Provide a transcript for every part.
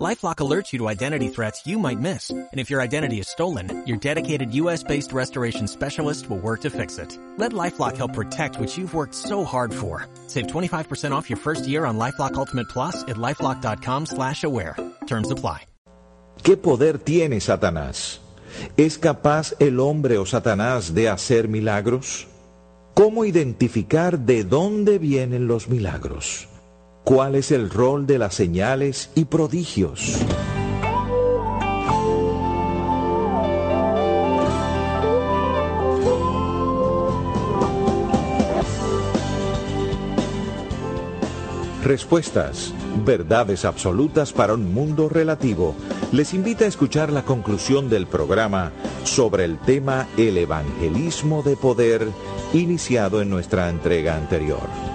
LifeLock alerts you to identity threats you might miss. And if your identity is stolen, your dedicated U.S.-based restoration specialist will work to fix it. Let LifeLock help protect what you've worked so hard for. Save 25% off your first year on LifeLock Ultimate Plus at LifeLock.com slash aware. Terms apply. ¿Qué poder tiene Satanás? ¿Es capaz el hombre o Satanás de hacer milagros? ¿Cómo identificar de dónde vienen los milagros? ¿Cuál es el rol de las señales y prodigios? Respuestas, verdades absolutas para un mundo relativo. Les invita a escuchar la conclusión del programa sobre el tema El evangelismo de poder, iniciado en nuestra entrega anterior.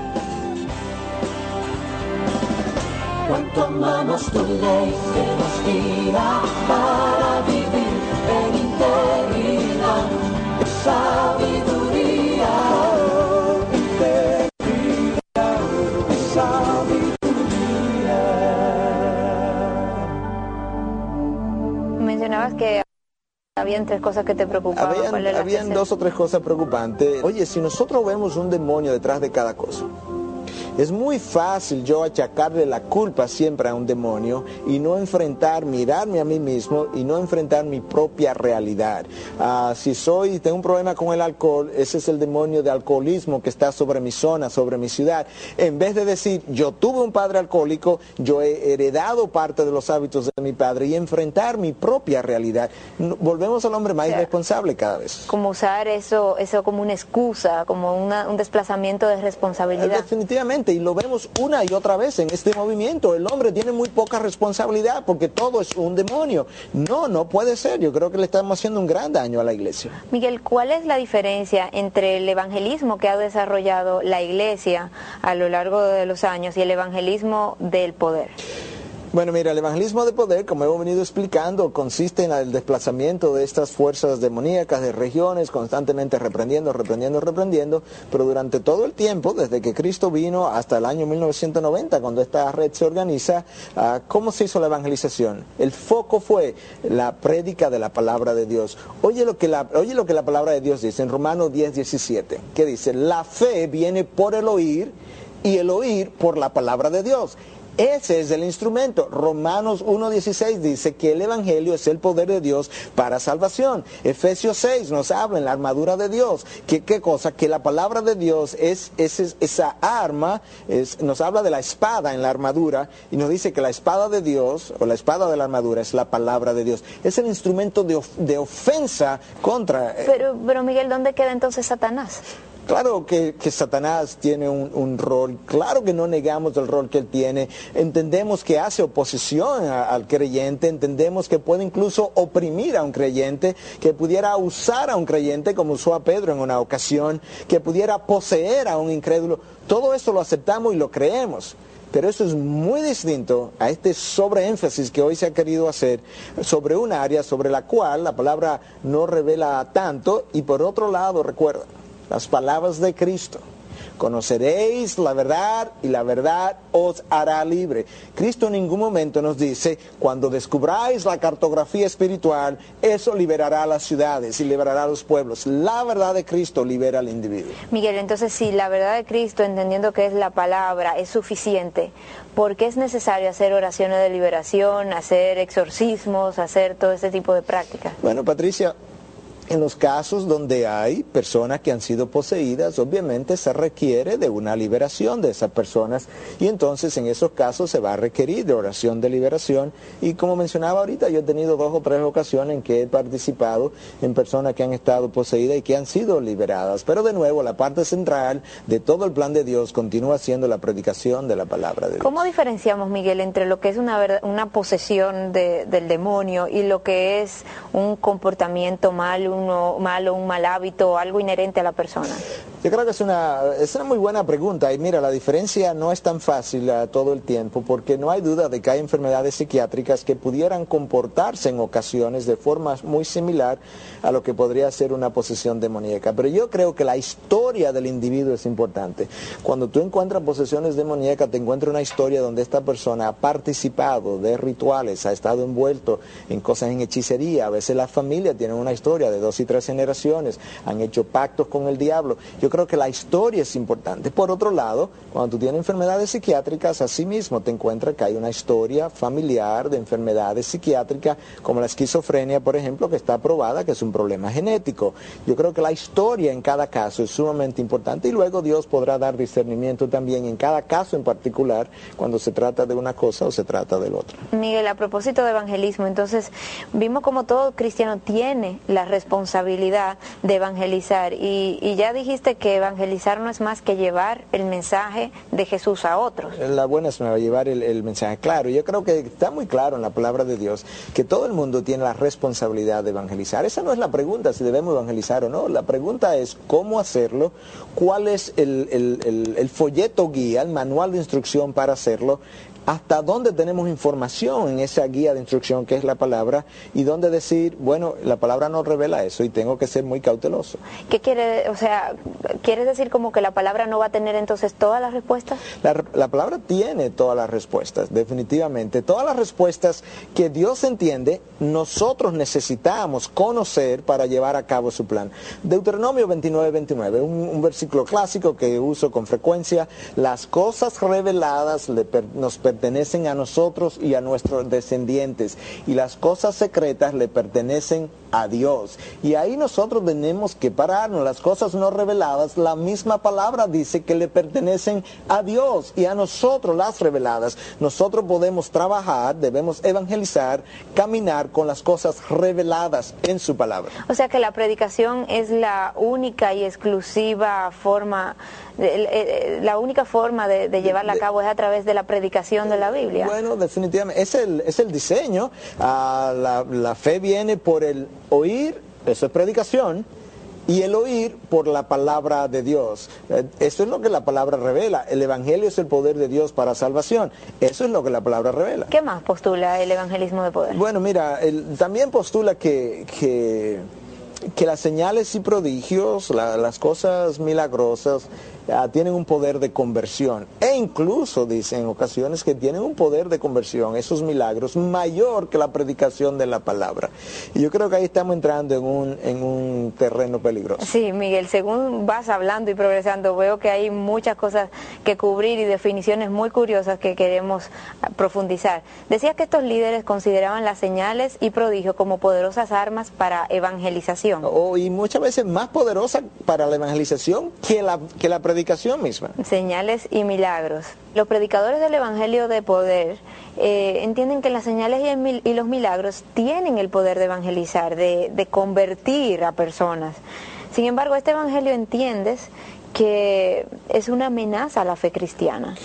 Cuánto amamos tu ley que nos guía para vivir en integridad, sabiduría, integridad, sabiduría. Mencionabas que habían tres cosas que te preocupaban. Habían, dos o tres cosas preocupantes. Oye, si nosotros vemos un demonio detrás de cada cosa, es muy fácil yo achacarle la culpa siempre a un demonio y no enfrentar, mirarme a mí mismo y no enfrentar mi propia realidad. Ah, si soy, tengo un problema con el alcohol, ese es el demonio de alcoholismo que está sobre mi zona, sobre mi ciudad. En vez de decir, yo tuve un padre alcohólico, yo he heredado parte de los hábitos de mi padre y enfrentar mi propia realidad. Volvemos al hombre más sea, irresponsable cada vez. Como usar eso, eso como una excusa, como una- un desplazamiento de responsabilidad. Definitivamente, y lo vemos una y otra vez en este movimiento. El hombre tiene muy poca responsabilidad porque todo es un demonio. No, no puede ser. Yo creo que le estamos haciendo un gran daño a la iglesia. Miguel, ¿cuál es la diferencia entre el evangelismo que ha desarrollado la Iglesia a lo largo de los años y el evangelismo del poder? Bueno, mira, el evangelismo de poder, como hemos venido explicando, consiste en el desplazamiento de estas fuerzas demoníacas de regiones, constantemente reprendiendo, reprendiendo, reprendiendo, pero durante todo el tiempo, desde que Cristo vino hasta el año 1990, cuando esta red se organiza, ah, ¿cómo se hizo la evangelización? El foco fue la prédica de la palabra de Dios. Oye lo que la, oye lo que la palabra de Dios dice en Romanos 10, 17, que dice, la fe viene por el oír y el oír por la palabra de Dios. Ese es el instrumento. Romanos 1.16 dice que el Evangelio es el poder de Dios para salvación. Efesios 6 nos habla en la armadura de Dios. ¿Qué, qué cosa? Que la palabra de Dios es, es- es- esa arma, es- nos habla de la espada en la armadura y nos dice que la espada de Dios o la espada de la armadura es la palabra de Dios. Es el instrumento de, de ofensa contra... eh, Pero, pero Miguel, ¿dónde queda entonces Satanás? Claro que, Satanás tiene un, rol, claro que no negamos el rol que él tiene, entendemos que hace oposición al creyente, entendemos que puede incluso oprimir a un creyente, que pudiera usar a un creyente como usó a Pedro en una ocasión, que pudiera poseer a un incrédulo. Todo esto lo aceptamos y lo creemos. Pero eso es muy distinto a este sobreénfasis que hoy se ha querido hacer sobre un área sobre la cual la palabra no revela tanto y por otro lado, recuerda, las palabras de Cristo. Conoceréis la verdad y la verdad os hará libre. Cristo en ningún momento nos dice, cuando descubráis la cartografía espiritual, eso liberará a las ciudades y liberará a los pueblos. La verdad de Cristo libera al individuo. Miguel, entonces si la verdad de Cristo, entendiendo que es la palabra, es suficiente, ¿por qué es necesario hacer oraciones de liberación, hacer exorcismos, hacer todo este tipo de prácticas? Bueno, Patricia, en los casos donde hay personas que han sido poseídas, obviamente se requiere de una liberación de esas personas y entonces en esos casos se va a requerir de oración de liberación y como mencionaba ahorita, yo he tenido dos o tres ocasiones en que he participado en personas que han estado poseídas y que han sido liberadas. Pero de nuevo, la parte central de todo el plan de Dios continúa siendo la predicación de la palabra de Dios. ¿Cómo diferenciamos, Miguel, entre lo que es una, una posesión de- del demonio y lo que es un comportamiento malo, uno, malo, un mal hábito, algo inherente a la persona? Yo creo que es una, es una muy buena pregunta y mira, la diferencia no es tan fácil uh, todo el tiempo porque no hay duda de que hay enfermedades psiquiátricas que pudieran comportarse en ocasiones de forma muy similar a lo que podría ser una posesión demoníaca. Pero yo creo que la historia del individuo es importante. Cuando tú encuentras posesiones demoníacas, te encuentras una historia donde esta persona ha participado de rituales, ha estado envuelto en cosas en hechicería, a veces la familia tiene una historia de dos y tres generaciones, han hecho pactos con el diablo. Yo creo que la historia es importante. Por otro lado, cuando tú tienes enfermedades psiquiátricas, así mismo te encuentras que hay una historia familiar de enfermedades psiquiátricas, como la esquizofrenia, por ejemplo, que está probada que es un problema genético. Yo creo que la historia en cada caso es sumamente importante y luego Dios podrá dar discernimiento también en cada caso en particular cuando se trata de una cosa o se trata del otro. Miguel, a propósito de evangelismo, entonces vimos como todo cristiano tiene la responsabilidad de evangelizar y, y ya dijiste que evangelizar no es más que llevar el mensaje de Jesús a otros. La buena es llevar el, mensaje claro. Yo creo que está muy claro en la palabra de Dios que todo el mundo tiene la responsabilidad de evangelizar. Esa no es la pregunta si debemos evangelizar o no. La pregunta es cómo hacerlo, cuál es el folleto guía, el manual de instrucción para hacerlo hasta dónde tenemos información en esa guía de instrucción que es la palabra y dónde decir, bueno, la palabra no revela eso y tengo que ser muy cauteloso. ¿Qué quiere, o sea, quieres decir como que la palabra no va a tener entonces todas las respuestas? La, la palabra tiene todas las respuestas, definitivamente. Todas las respuestas que Dios entiende, nosotros necesitamos conocer para llevar a cabo su plan. Deuteronomio 29, 29, un, un versículo clásico que uso con frecuencia, las cosas reveladas le per, nos pertenecen pertenecen a nosotros y a nuestros descendientes. Y las cosas secretas le pertenecen Dios. Y ahí nosotros tenemos que pararnos. Las cosas no reveladas, la misma palabra dice que le pertenecen a Dios y a nosotros las reveladas. Nosotros podemos trabajar, debemos evangelizar, caminar con las cosas reveladas en su palabra. O sea que la predicación es la única y exclusiva forma, la única forma de, de llevarla a cabo es a través de la predicación de la Biblia. Bueno, definitivamente, es el, es el diseño. Ah, la, la fe viene por el oír, eso es predicación, y el oír por la palabra de Dios. Eso es lo que la palabra revela. El Evangelio es el poder de Dios para salvación. Eso es lo que la palabra revela. ¿Qué más postula el evangelismo de poder? Bueno, mira, el, también postula que, que, que, las señales y prodigios, la, las cosas milagrosas, uh, tienen un poder de conversión. E incluso, dice en ocasiones, que tienen un poder de conversión, esos milagros, mayor que la predicación de la palabra. Y yo creo que ahí estamos entrando en un, en un terreno peligroso. Sí, Miguel, según vas hablando y progresando, veo que hay muchas cosas que cubrir y definiciones muy curiosas que queremos profundizar. Decías que estos líderes consideraban las señales y prodigios como poderosas armas para evangelización. Oh, y muchas veces más poderosas para la evangelización que la, que la predicación misma. Señales y milagros. Los predicadores del Evangelio de poder eh, entienden que las señales y, los milagros tienen el poder de evangelizar, de, de convertir a personas. Sin embargo, este Evangelio entiendes que es una amenaza a la fe cristiana.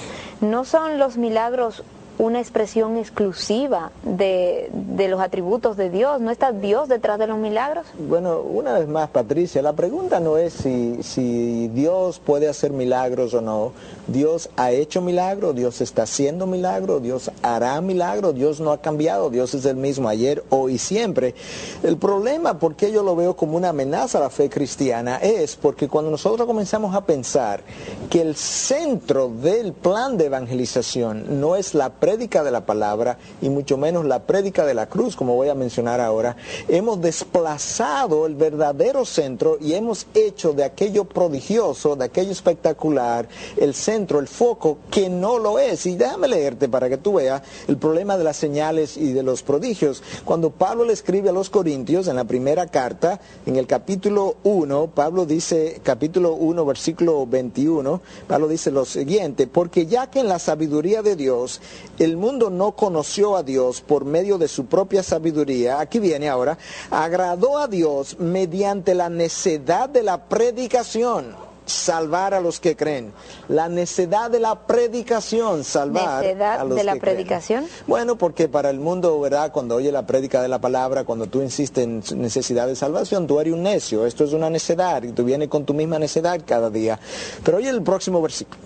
No son los milagros una expresión exclusiva de, de, los atributos de Dios. ¿No está Dios detrás de los milagros? Bueno, una vez más, Patricia, la pregunta no es si, si Dios puede hacer milagros o no. Dios ha hecho milagros, Dios está haciendo milagros, Dios hará milagros, Dios no ha cambiado, Dios es el mismo ayer, hoy y siempre. El problema, porque yo lo veo como una amenaza a la fe cristiana, es porque cuando nosotros comenzamos a pensar que el centro del plan de evangelización no es la prédica de la palabra y mucho menos la prédica de la cruz, como voy a mencionar ahora, hemos desplazado el verdadero centro y hemos hecho de aquello prodigioso, de aquello espectacular, el centro, el foco, que no lo es. Y déjame leerte para que tú veas el problema de las señales y de los prodigios. Cuando Pablo le escribe a los Corintios en la primera carta, en el capítulo 1, Pablo dice, capítulo 1, versículo 21, Pablo dice lo siguiente, porque ya que en la sabiduría de Dios el mundo no conoció a Dios por medio de su propia sabiduría, aquí viene ahora, agradó a Dios mediante la necedad de la predicación salvar a los que creen. La necedad de la predicación, salvar ¿Necedad a los de la que creen. predicación? Bueno, porque para el mundo, ¿verdad? Cuando oye la prédica de la palabra, cuando tú insistes en necesidad de salvación, tú eres un necio. Esto es una necedad y tú vienes con tu misma necedad cada día. Pero oye el próximo versículo.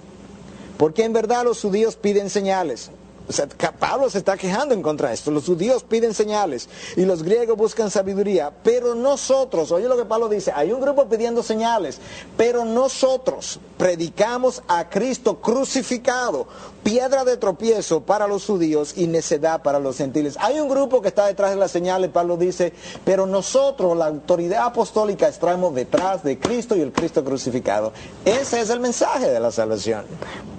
Porque en verdad los judíos piden señales. Pablo se está quejando en contra de esto. Los judíos piden señales y los griegos buscan sabiduría. Pero nosotros, oye lo que Pablo dice, hay un grupo pidiendo señales, pero nosotros predicamos a Cristo crucificado, piedra de tropiezo para los judíos y necedad para los gentiles. Hay un grupo que está detrás de las señales, Pablo dice, pero nosotros, la autoridad apostólica, estamos detrás de Cristo y el Cristo crucificado. Ese es el mensaje de la salvación.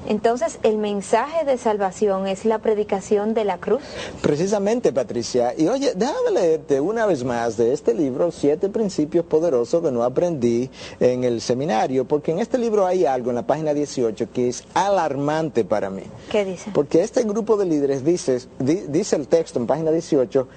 Entonces, el mensaje de salvación es la predicación de la cruz. Precisamente, Patricia. Y oye, déjame leerte una vez más de este libro, Siete Principios Poderosos que no aprendí en el seminario, porque en este libro hay algo en la página 18 que es alarmante para mí. ¿Qué dice? Porque este grupo de líderes dice, di- dice el texto en página 18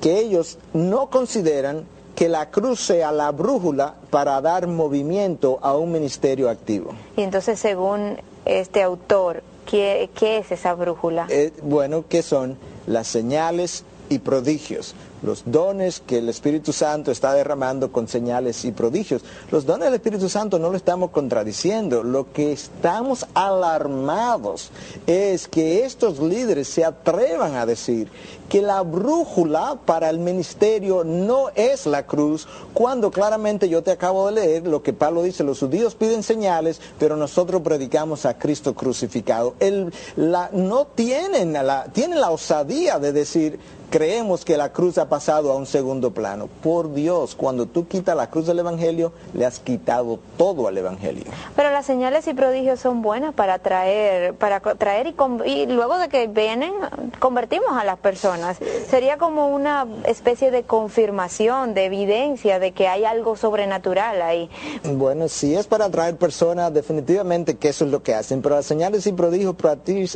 que ellos no consideran que la cruz sea la brújula para dar movimiento a un ministerio activo. Y entonces, según este autor, ¿qué, qué es esa brújula? Eh, bueno, que son las señales y prodigios, los dones que el Espíritu Santo está derramando con señales y prodigios. Los dones del Espíritu Santo no lo estamos contradiciendo, lo que estamos alarmados es que estos líderes se atrevan a decir que la brújula para el ministerio no es la cruz, cuando claramente yo te acabo de leer lo que Pablo dice, los judíos piden señales, pero nosotros predicamos a Cristo crucificado. El- la, no tienen la, tienen la osadía de decir, creemos que la cruz ha pasado a un segundo plano. Por Dios, cuando tú quitas la cruz del Evangelio, le has quitado todo al Evangelio. Pero las señales y prodigios son buenas para traer, para traer y, y luego de que vienen, convertimos a las personas. Sería como una especie de confirmación, de evidencia de que hay algo sobrenatural ahí. Bueno, si es para atraer personas, definitivamente que eso es lo que hacen, pero las señales y prodigios,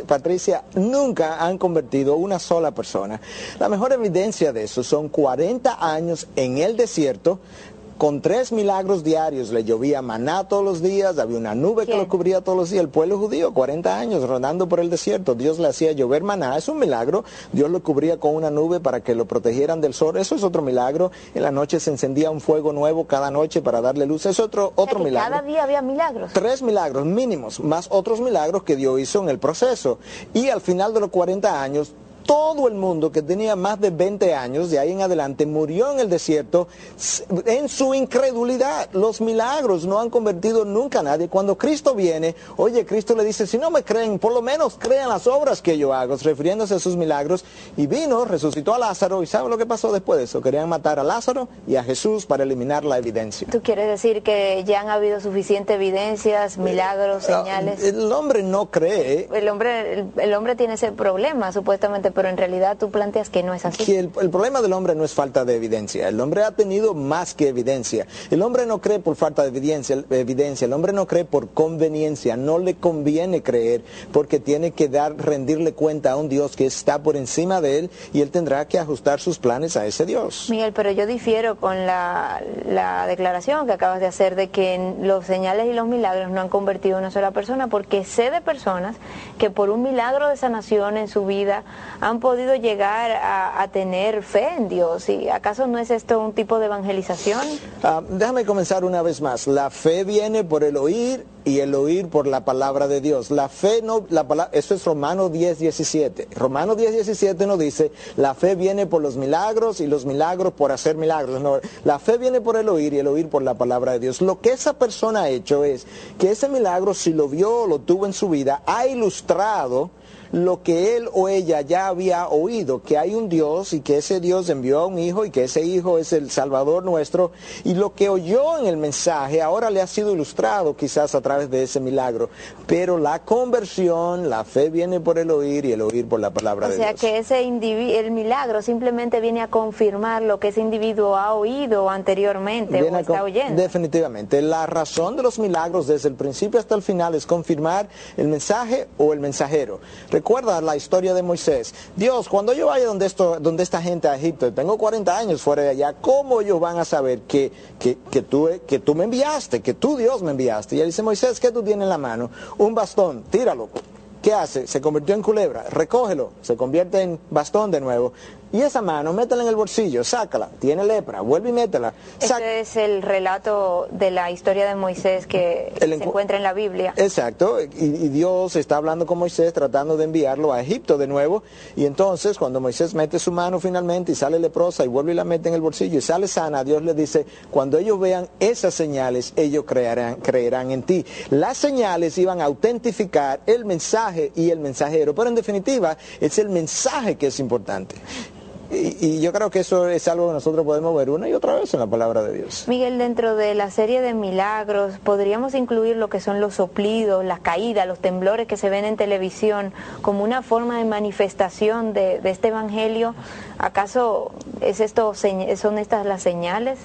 Patricia, nunca han convertido una sola persona. La mejor evidencia de eso son 40 años en el desierto, con tres milagros diarios, le llovía maná todos los días, había una nube que lo cubría todos los días, el pueblo judío, 40 años rodando por el desierto, Dios le hacía llover maná, es un milagro, Dios lo cubría con una nube para que lo protegieran del sol, eso es otro milagro, en la noche se encendía un fuego nuevo cada noche para darle luz, es otro, O sea, otro que milagro. cada día había milagros. Tres milagros mínimos, más otros milagros que Dios hizo en el proceso. Y al final de los 40 años, todo el mundo que tenía más de 20 años, de ahí en adelante, murió en el desierto en su incredulidad. Los milagros no han convertido nunca a nadie. Cuando Cristo viene, oye, Cristo le dice, si no me creen, por lo menos crean las obras que yo hago, refiriéndose a sus milagros. Y vino, resucitó a Lázaro, y ¿sabe lo que pasó después de eso? Querían matar a Lázaro y a Jesús para eliminar la evidencia. ¿Tú quieres decir que ya han habido suficientes evidencias, milagros, Ah, señales? El hombre no cree El hombre, el, el hombre tiene ese problema, supuestamente, pero en realidad tú planteas que no es así. que el, el problema del hombre no es falta de evidencia. El hombre ha tenido más que evidencia. El hombre no cree por falta de evidencia. evidencia. El hombre no cree por conveniencia. No le conviene creer porque tiene que dar, rendirle cuenta a un Dios que está por encima de él y él tendrá que ajustar sus planes a ese Dios. Miguel, pero yo difiero con la, la declaración que acabas de hacer de que los señales y los milagros no han convertido a una sola persona, porque sé de personas que por un milagro de sanación en su vida han podido llegar a, tener fe en Dios. ¿Y acaso no es esto un tipo de evangelización? Ah, déjame comenzar una vez más. La fe viene por el oír y el oír por la palabra de Dios. La fe no, la palabra, eso es Romano 10, 17. Romano 10, 17 nos dice, la fe viene por los milagros y los milagros por hacer milagros. No, la fe viene por el oír y el oír por la palabra de Dios. Lo que esa persona ha hecho es que ese milagro, si lo vio o lo tuvo en su vida, ha ilustrado lo que él o ella ya había oído, que hay un Dios y que ese Dios envió a un hijo y que ese hijo es el Salvador nuestro, y lo que oyó en el mensaje ahora le ha sido ilustrado quizás a través de ese milagro, pero la conversión, la fe viene por el oír y el oír por la palabra O de sea Dios. que ese el milagro simplemente viene a confirmar lo que ese individuo ha oído anteriormente Viene o está oyendo. Definitivamente. La razón de los milagros desde el principio hasta el final es confirmar el mensaje o el mensajero. Recuerda la historia de Moisés. Dios, cuando yo vaya donde, esto, donde esta gente a Egipto, tengo 40 años fuera de allá, ¿cómo ellos van a saber que, que, tú, que tú me enviaste, que tú Dios me enviaste? Y él dice, Moisés, ¿qué tú tienes en la mano? Un bastón, tíralo. ¿Qué hace? Se convirtió en culebra, recógelo, se convierte en bastón de nuevo. Y esa mano, métela en el bolsillo, sácala, tiene lepra, vuelve y métela. Este es el relato de la historia de Moisés que se encuentra en la Biblia. Exacto, y, y, Dios está hablando con Moisés tratando de enviarlo a Egipto de nuevo. Y entonces cuando Moisés mete su mano finalmente y sale leprosa y vuelve y la mete en el bolsillo y sale sana, Dios le dice, cuando ellos vean esas señales, ellos creerán, creerán en ti. Las señales iban a autentificar el mensaje y el mensajero, pero en definitiva es el mensaje que es importante. Y, y, yo creo que eso es algo que nosotros podemos ver una y otra vez en la palabra de Dios. Miguel, dentro de la serie de milagros, podríamos incluir lo que son los soplidos, las caídas, los temblores que se ven en televisión como una forma de manifestación de, de este evangelio. ¿Acaso es esto, son estas las señales?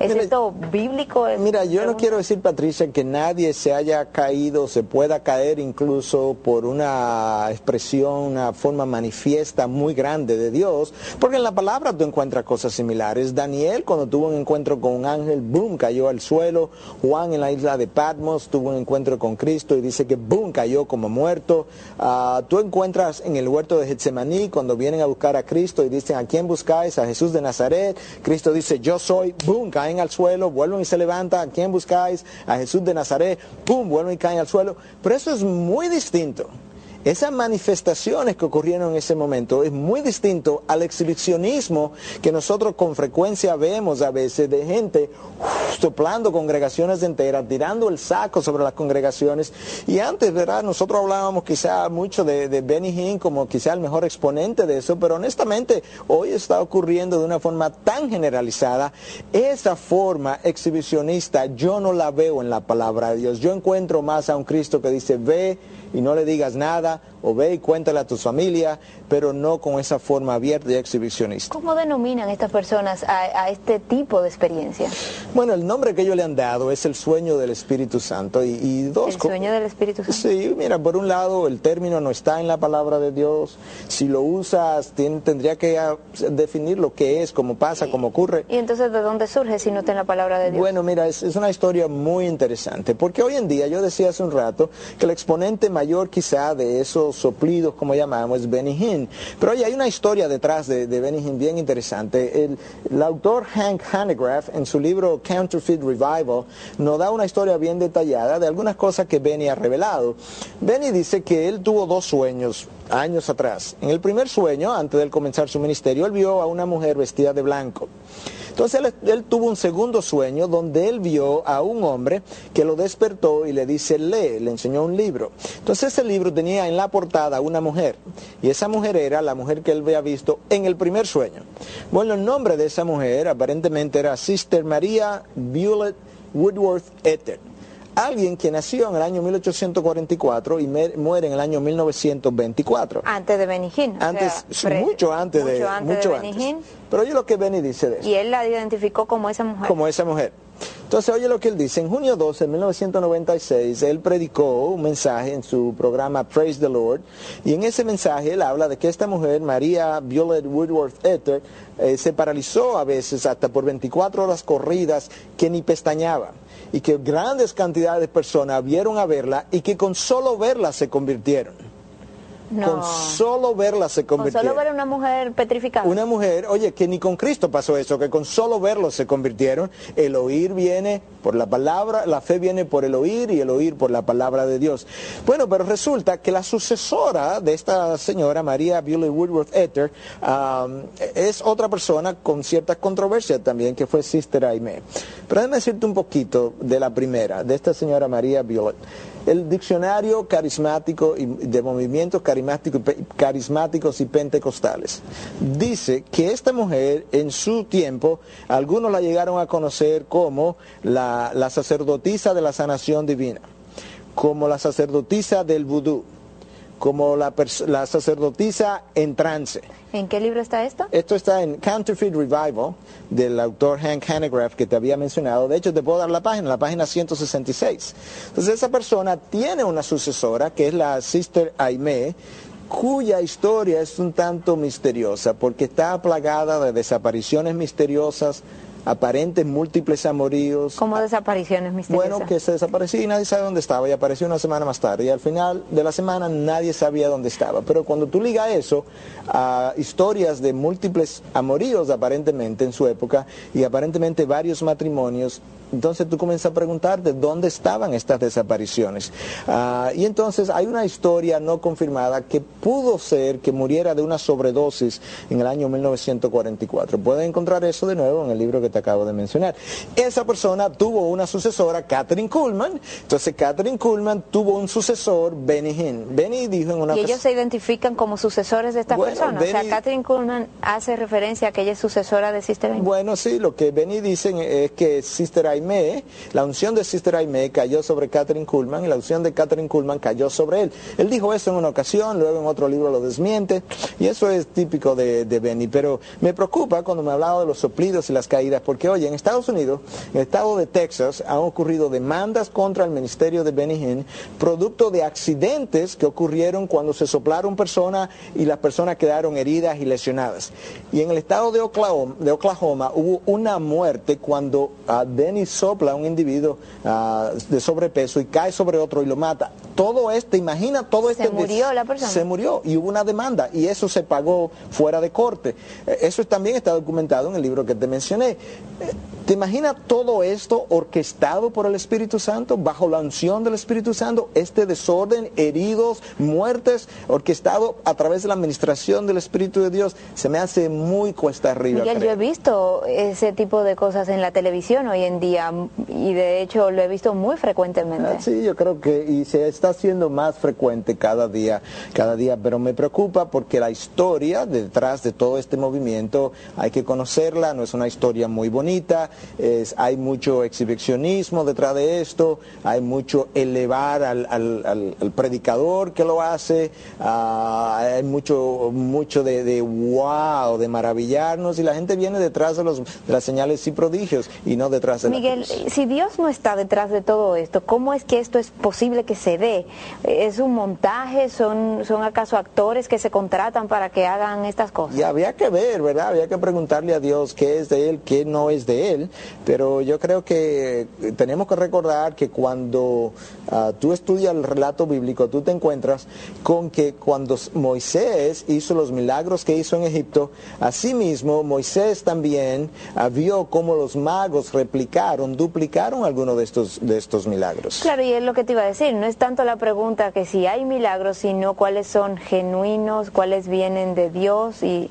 ¿Es mira, esto bíblico? Mira, yo no quiero decir, Patricia, que nadie se haya caído, se pueda caer incluso por una expresión, una forma manifiesta muy grande de Dios, porque en la palabra tú encuentras cosas similares. Daniel, cuando tuvo un encuentro con un ángel, boom, cayó al suelo. Juan en la isla de Patmos tuvo un encuentro con Cristo y dice que boom, cayó como muerto. Uh, tú encuentras en el huerto de Getsemaní, cuando vienen a buscar a Cristo y dicen, ¿a quién buscáis? A Jesús de Nazaret. Cristo dice, yo soy, boom, cae caen al suelo, vuelven y se levantan, ¿a quién buscáis? A Jesús de Nazaret, ¡pum!, vuelven y caen al suelo. Pero eso es muy distinto. Esas manifestaciones que ocurrieron en ese momento es muy distinto al exhibicionismo que nosotros con frecuencia vemos a veces de gente soplando congregaciones enteras, tirando el saco sobre las congregaciones. Y antes, ¿verdad? Nosotros hablábamos quizá mucho de, de Benny Hinn como quizá el mejor exponente de eso, pero honestamente hoy está ocurriendo de una forma tan generalizada. Esa forma exhibicionista yo no la veo en la palabra de Dios. Yo encuentro más a un Cristo que dice, ve y no le digas nada, o ve y cuéntale a tu familia, pero no con esa forma abierta y exhibicionista. ¿Cómo denominan estas personas a, a, este tipo de experiencia? Bueno, el nombre que ellos le han dado es el sueño del Espíritu Santo. Y, y dos ¿El sueño del Espíritu Santo? Sí, mira, por un lado el término no está en la palabra de Dios. Si lo usas, tendría que definir lo que es, cómo pasa, cómo ocurre. ¿Y entonces de dónde surge si no está en la palabra de Dios? Bueno, mira, es, es una historia muy interesante, porque hoy en día, yo decía hace un rato, que el exponente mayor quizá de esos soplidos, como llamamos, es Benny Hinn. Pero hay una historia detrás de, Benny Hinn bien interesante. El, el, autor Hank Hanegraaff, en su libro Counterfeit Revival, nos da una historia bien detallada de algunas cosas que Benny ha revelado. Benny dice que él tuvo dos sueños años atrás. En el primer sueño, antes de comenzar su ministerio, él vio a una mujer vestida de blanco. Entonces él, tuvo un segundo sueño donde él vio a un hombre que lo despertó y le dice, lee, le enseñó un libro. Entonces ese libro tenía en la portada una mujer y esa mujer era la mujer que él había visto en el primer sueño. Bueno, el nombre de esa mujer aparentemente era Sister María Violet Woodworth Ether alguien que nació en el año 1844 y muere en el año 1924. Antes de Benny Hinn. Antes, o sea, mucho antes mucho de antes mucho de antes. Pero oye lo que Benny dice de eso. Y él la identificó como esa mujer. Como esa mujer. Entonces, oye lo que él dice. En junio 12 de 1996, él predicó un mensaje en su programa Praise the Lord. Y en ese mensaje él habla de que esta mujer, María Violet Woodworth Ether, eh, se paralizó a veces hasta por 24 horas corridas que ni pestañaba y que grandes cantidades de personas vieron a verla y que con solo verla se convirtieron. No. Con solo verla se Con convirtieron. solo ver una mujer petrificada. Una mujer, oye, que ni con Cristo pasó eso, que con solo verlo se convirtieron. El oír viene por la palabra, la fe viene por el oír y el oír por la palabra de Dios. Bueno, pero resulta que la sucesora de esta señora, María Billy Woodworth Ether, um, es otra persona con cierta controversia también, que fue Sister Aimee. Pero déjame decirte un poquito de la primera, de esta señora María Violet. El diccionario carismático y de movimientos carismáticos, y pentecostales dice que esta mujer en su tiempo, algunos la llegaron a conocer como la, la sacerdotisa de la sanación divina, como la sacerdotisa del vudú, como la, la, sacerdotisa en trance. ¿En qué libro está esto? Esto está en Counterfeit Revival del autor Hank Hanegraaff que te había mencionado. De hecho, te puedo dar la página, la página 166. Entonces, esa persona tiene una sucesora que es la Sister Aimee, cuya historia es un tanto misteriosa porque está plagada de desapariciones misteriosas, aparentes múltiples amoríos. Como desapariciones misteriosas. Bueno, que se desapareció y nadie sabe dónde estaba y apareció una semana más tarde y al final de la semana nadie sabía dónde estaba. Pero cuando tú ligas eso a historias de múltiples amoríos aparentemente en su época y aparentemente varios matrimonios, entonces tú comienzas a preguntarte dónde estaban estas desapariciones. Ah, y entonces hay una historia no confirmada que pudo ser que muriera de una sobredosis en el año 1944. Puedes encontrar eso de nuevo en el libro que te acabo de mencionar. Esa persona tuvo una sucesora, Catherine Kuhlman. Entonces Catherine Kuhlman tuvo un sucesor, Benny Hinn. Benny dijo en una Y ellos se identifican como sucesores de esta Bueno, persona. O sea, Catherine Kuhlman hace referencia a que ella es sucesora de Sister Benny. Bueno, sí, lo que Benny dicen es que Sister La unción de Sister Aimee cayó sobre Catherine Kuhlman y la unción de Catherine Kuhlman cayó sobre él. Él dijo eso en una ocasión, luego en otro libro lo desmiente, y eso es típico de, Benny. Pero me preocupa cuando me hablaba de los soplidos y las caídas, porque oye, en Estados Unidos, en el estado de Texas, han ocurrido demandas contra el ministerio de Benny Hinn, producto de accidentes que ocurrieron cuando se soplaron personas y las personas quedaron heridas y lesionadas. Y en el estado de Oklahoma, de Oklahoma hubo una muerte cuando ah, Benny sopla a un individuo ah, de sobrepeso y cae sobre otro y lo mata. Todo este, imagina todo este... Se murió la persona. Se murió y hubo una demanda y eso se pagó fuera de corte. Eh, Eso también está documentado en el libro que te mencioné. Eh, ¿Te imaginas todo esto orquestado por el Espíritu Santo, bajo la unción del Espíritu Santo? Este desorden, heridos, muertes, orquestado a través de la administración del Espíritu de Dios, se me hace muy cuesta arriba. Miguel, yo he visto ese tipo de cosas en la televisión hoy en día y de hecho lo he visto muy frecuentemente. Ah, Sí, yo creo que y se está haciendo más frecuente cada día, cada día, pero me preocupa porque la historia detrás de todo este movimiento hay que conocerla, no es una historia muy bonita, es, hay mucho exhibicionismo detrás de esto, hay mucho elevar al, al- al- al predicador que lo hace, ah, hay mucho, mucho de, de wow, de maravillarnos y la gente viene detrás de, los, de las señales y prodigios y no detrás de la Miguel, cruz. si Dios no está detrás de todo esto, ¿cómo es que esto es posible que se dé? ¿Es un montaje? ¿Son, son acaso actores que se contratan para que hagan estas cosas? Y había que ver, ¿verdad? Había que preguntarle a Dios qué es de Él, qué no es de Él. Pero yo creo que eh, tenemos que recordar que cuando ah, tú estudias el relato bíblico, tú te encuentras con que cuando Moisés hizo los milagros que hizo en Egipto, asimismo Moisés también ah, vio cómo los magos replicaron, duplicaron algunos de estos, de estos milagros. Claro, y es lo que te iba a decir, no es tanto la pregunta que si hay milagros, sino cuáles son genuinos, cuáles vienen de Dios y,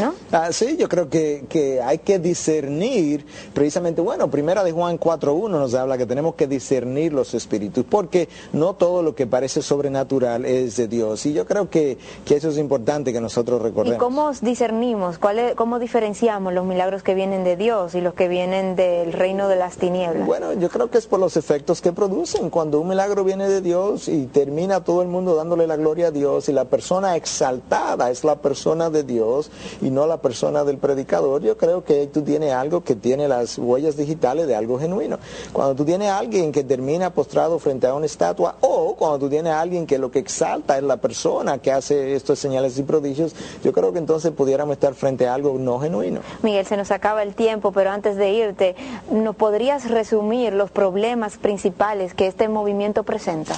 ¿no? Ah, sí, yo creo que, que hay que discernir, precisamente, bueno, primera de Juan 4.1 nos habla que tenemos que discernir los espíritus, porque no todo lo que parece sobrenatural es de Dios. Y yo creo que, que eso es importante que nosotros ¿Y recordemos. cómo discernimos, cuál es- cómo diferenciamos los milagros que vienen de Dios y los que vienen del reino de las tinieblas? Bueno, yo creo que es por los efectos que producen. Cuando un milagro viene de Dios y termina todo el mundo dándole la gloria a Dios y la persona exaltada es la persona de Dios y no la persona del predicador, yo creo que tú tienes algo que tiene las huellas digitales de algo genuino. Cuando tú tienes alguien que termina postrado frente a una estatua o cuando tú tienes a alguien que lo que exalta es la persona que hace estos señales y prodigios, yo creo que entonces pudiéramos estar frente a algo no genuino. Miguel, se nos acaba el tiempo, pero antes de irte, ¿nos podrías resumir los problemas principales que este movimiento presenta?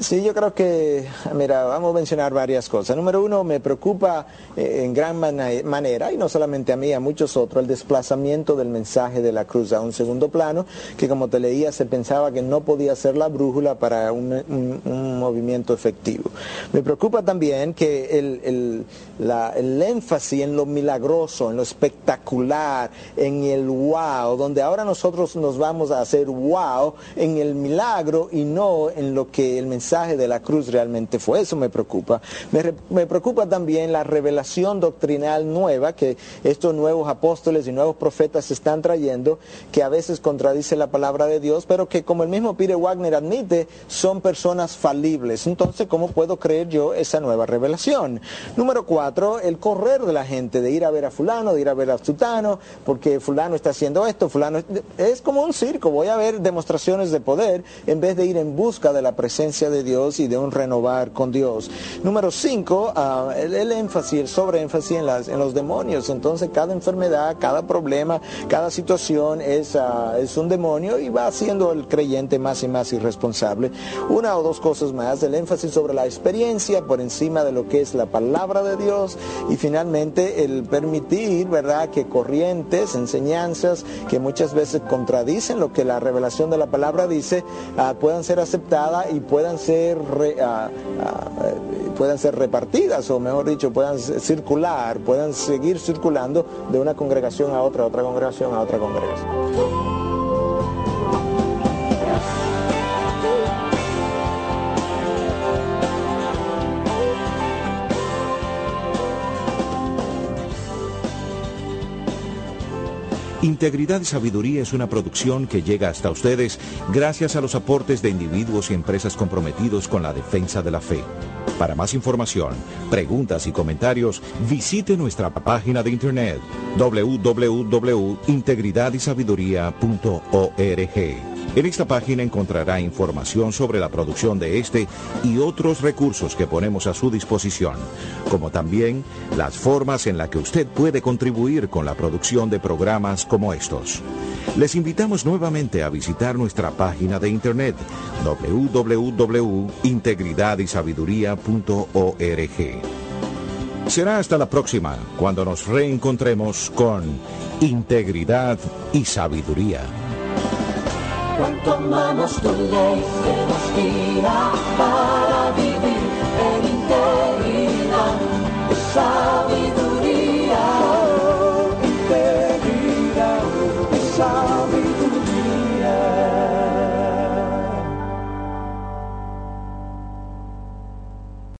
Sí, yo creo que, mira, vamos a mencionar varias cosas. Número uno, me preocupa eh, en gran mana- manera, y no solamente a mí, a muchos otros, el desplazamiento del mensaje de la cruz a un segundo plano, que como te leía, se pensaba que no podía ser la brújula para un, un- un movimiento efectivo. Me preocupa también que el, el- la- el énfasis en lo milagroso, en lo espectacular, en el wow, donde ahora nosotros nos vamos a hacer wow en el milagro y no en lo que el mensaje de la cruz realmente fue. Eso me preocupa. Me, re- me preocupa también la revelación doctrinal nueva que estos nuevos apóstoles y nuevos profetas están trayendo, que a veces contradice la palabra de Dios, pero que como el mismo Peter Wagner admite, son personas falibles. Entonces, ¿cómo puedo creer yo esa nueva revelación? Número cuatro, el correr de la gente, de ir a ver a fulano, de ir a ver a sutano, porque fulano está haciendo esto, fulano... Es como un circo, voy a ver demostraciones de poder en vez de ir en busca de la presencia de de Dios y de un renovar con Dios. Número cinco, ah, el, énfasis, el sobreénfasis en, las, en los demonios. Entonces cada enfermedad, cada problema, cada situación es, ah, es un demonio y va haciendo el creyente más y más irresponsable. Una o dos cosas más, el énfasis sobre la experiencia por encima de lo que es la palabra de Dios y finalmente el permitir, ¿verdad?, que corrientes, enseñanzas que muchas veces contradicen lo que la revelación de la palabra dice, ah, puedan ser aceptadas y puedan ser, ah, ah, puedan ser repartidas, o mejor dicho, puedan circular, puedan seguir circulando de una congregación a otra, a otra congregación, a otra congregación. Integridad y Sabiduría es una producción que llega hasta ustedes gracias a los aportes de individuos y empresas comprometidos con la defensa de la fe. Para más información, preguntas y comentarios, visite nuestra página de internet www.integridadysabiduría.org. En esta página encontrará información sobre la producción de este y otros recursos que ponemos a su disposición, como también las formas en las que usted puede contribuir con la producción de programas como estos. Les invitamos nuevamente a visitar nuestra página de internet www.integridadysabiduría.org. Será hasta la próxima cuando nos reencontremos con Integridad y Sabiduría. Cuanto amamos tu ley, que nos guía para vivir.